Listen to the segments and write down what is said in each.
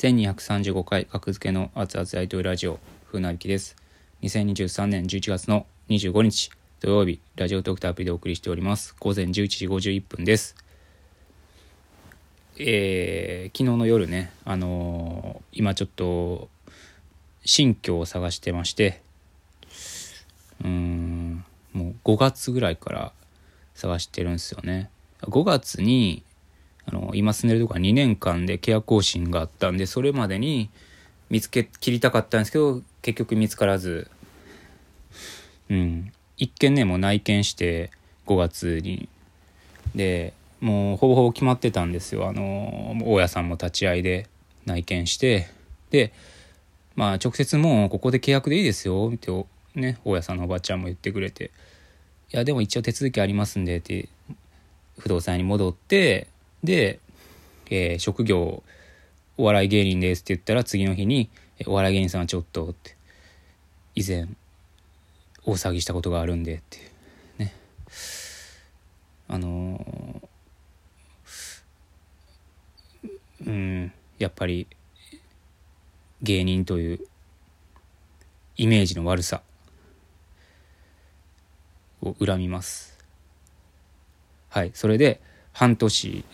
1235回格付けの熱々大統領ラジオ風なびきです。2023年11月の25日土曜日ラジオトークとアプリでお送りしております。午前11時51分です。えー、昨日の夜ねあのー、今ちょっと新居を探してましてうーんもう5月ぐらいから探してるんですよね。5月にあの今住んでるとこは2年間で契約更新があったんでそれまでに見つけ切りたかったんですけど結局見つからず。うん。一件ねもう内見して5月に。でもうほぼほぼ決まってたんですよ。あの大家さんも立ち会いで内見して。でまあ直接もうここで契約でいいですよってね大家さんのおばちゃんも言ってくれて。いやでも一応手続きありますんでって不動産に戻ってで、えー、職業お笑い芸人ですって言ったら次の日にお笑い芸人さんはちょっとって以前大騒ぎしたことがあるんでってね。あのー、うんやっぱり芸人というイメージの悪さを恨みます。はいそれで半年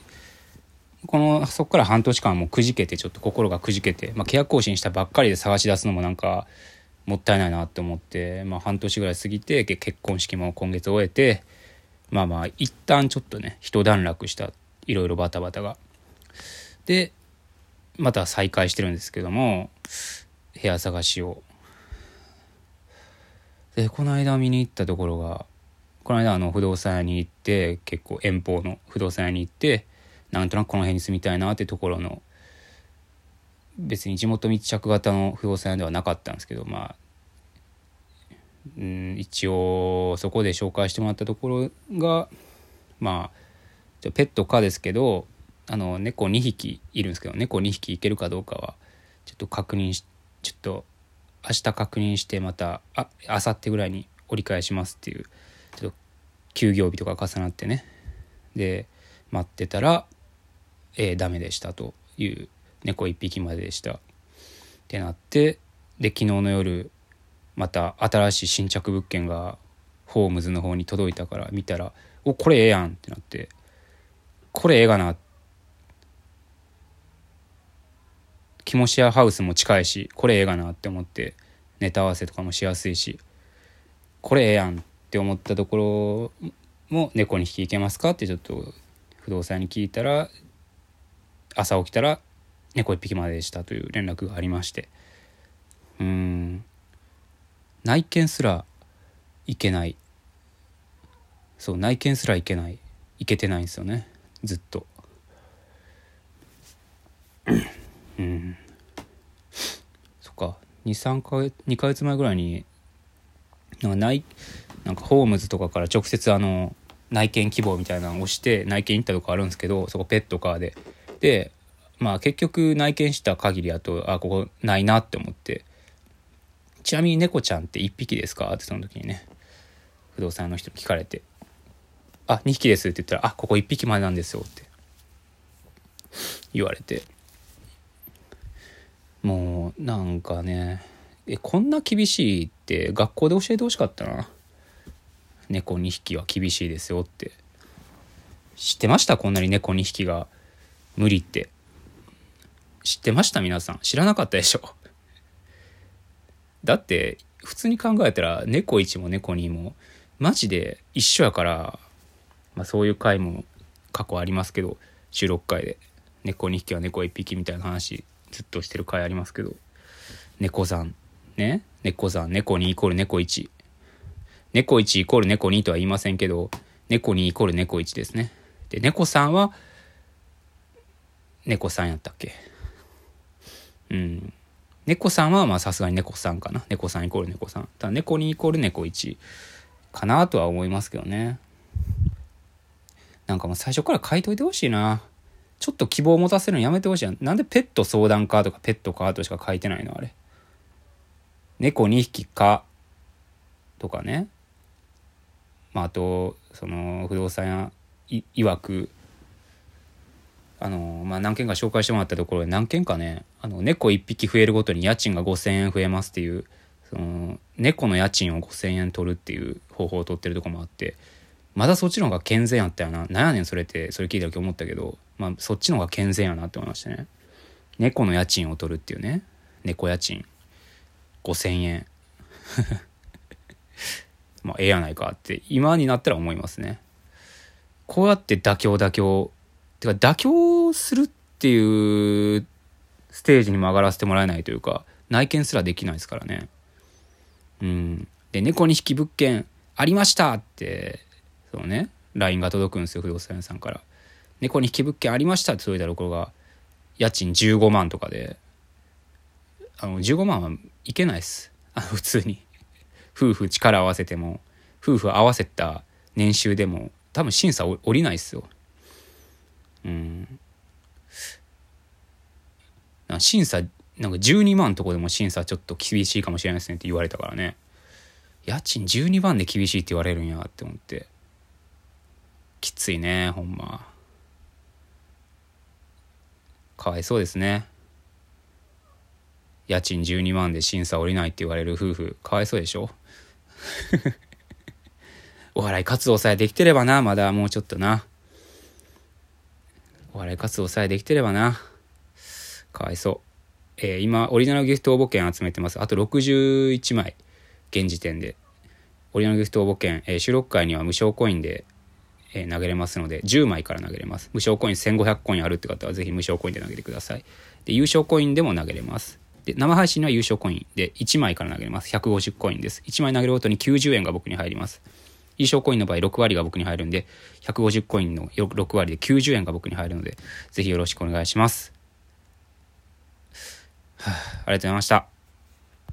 このそこから半年間もくじけてちょっと心がくじけて、まあ、契約更新したばっかりで探し出すのもなんかもったいないなって思って、まあ、半年ぐらい過ぎて結婚式も今月終えてまあまあ一旦ちょっとね一段落したいろいろバタバタが。でまた再開してるんですけども部屋探しを。でこの間見に行ったところがこの間あの不動産屋に行って結構遠方の不動産屋に行ってなんとなくこの辺に住みたいなってところの別に地元密着型の不動産屋ではなかったんですけどまあん一応そこで紹介してもらったところがまあペット可ですけどあの猫2匹いるんですけど猫2匹いけるかどうかはちょっと確認しちょっと明日確認してまたあ明後日ぐらいに折り返しますっていうちょっと休業日とか重なってね。で待ってたらえー、ダメでしたという猫1匹まででした。ってなってで昨日の夜また新しい新着物件がホームズの方に届いたから見たら「おこれええやん」ってなって「これええがな」キモシアハウスも近いしこれええがなって思ってネタ合わせとかもしやすいしこれええやんって思ったところも猫に引き行けますかってちょっと不動産に聞いたら朝起きたら猫1匹まででしたという連絡がありまして。うん。内見すらいけない。そう内見すらいけない。いけてないんですよね。ずっと。うん。そっか。23か月2か月前ぐらいになんか内なんかホームズとかから直接あの内見希望みたいなのを押して内見行ったとこあるんですけどそこペットカーで。でまあ結局内見した限りあとあここないなって思って。ちなみに猫ちゃんって1匹ですか？ってその時にね。不動産の人に聞かれて「あ2匹です」って言ったら「あここ1匹までなんですよ」って。言われて。もうなんかね。えこんな厳しいって学校で教えてほしかったな。猫2匹は厳しいですよって。知ってました？こんなに猫2匹が。無理って。知ってました？皆さん。知らなかったでしょ？だって普通に考えたら猫1も猫2もマジで一緒やから、まあ、そういう回も過去ありますけど収録回で。猫2匹は猫1匹みたいな話ずっとしてる回ありますけど。猫山ね？猫山猫2イコール猫1猫1イコール猫2とは言いませんけど猫2イコール猫1ですね。で猫さんは猫さんやったっけ？うん。猫さんはまあさすがに猫さんかな。猫さんイコール猫さん。ただ猫にイコール猫1かなとは思いますけどね。なんかもう最初から書いといてほしいな。ちょっと希望を持たせるのやめてほしいなんでペット相談カーとかペットカードしか書いてないのあれ。猫2匹かとかね。まああと、その不動産屋いわく、あの、まあ、何件か紹介してもらったところで何件かねあの猫1匹増えるごとに家賃が5,000円増えますっていうその猫の家賃を5,000円取るっていう方法を取ってるとこもあってまだそっちの方が健全やったよな。なんやねんそれってそれ聞いた時思ったけど、まあ、そっちの方が健全やなって思いましたね。猫の家賃を取るっていうね。猫家賃。5,000円。まあええやないかって今になったら思いますね。こうやって妥協妥協てか妥協するっていうステージにも上がらせてもらえないというか内見すらできないですからね。うん。で猫2匹物件ありましたってそのね。LINE が届くんですよ不動産屋さんから。猫2匹物件ありましたって届いたところが家賃15万とかで。あの15万はいけないっす。あの普通に。夫婦力合わせても夫婦合わせた年収でも多分審査降りないっすよ。うん。審査なんか12万とこでも審査ちょっと厳しいかもしれないですねって言われたからね。家賃12万で厳しいって言われるんやって思って。きついねほんま。かわいそうですね。家賃12万で審査降りないって言われる夫婦。かわいそうでしょ？お笑い活動さえできてればなまだもうちょっとな。お笑い活動さえできてればな。かわいそう。えー、今オリジナルギフト応募券集めてます。あと61枚。現時点で。オリジナルギフト応募券、えー、収録会には無償コインで、えー、投げれますので10枚から投げれます。無償コイン1500コインあるって方はぜひ無償コインで投げてください。で優勝コインでも投げれます。で生配信には優勝コインで1枚から投げれます。150コインです。1枚投げるごとに90円が僕に入ります。印象コインの場合6割が僕に入るんで150コインの6割で90円が僕に入るのでぜひよろしくお願いしますありがとうございました。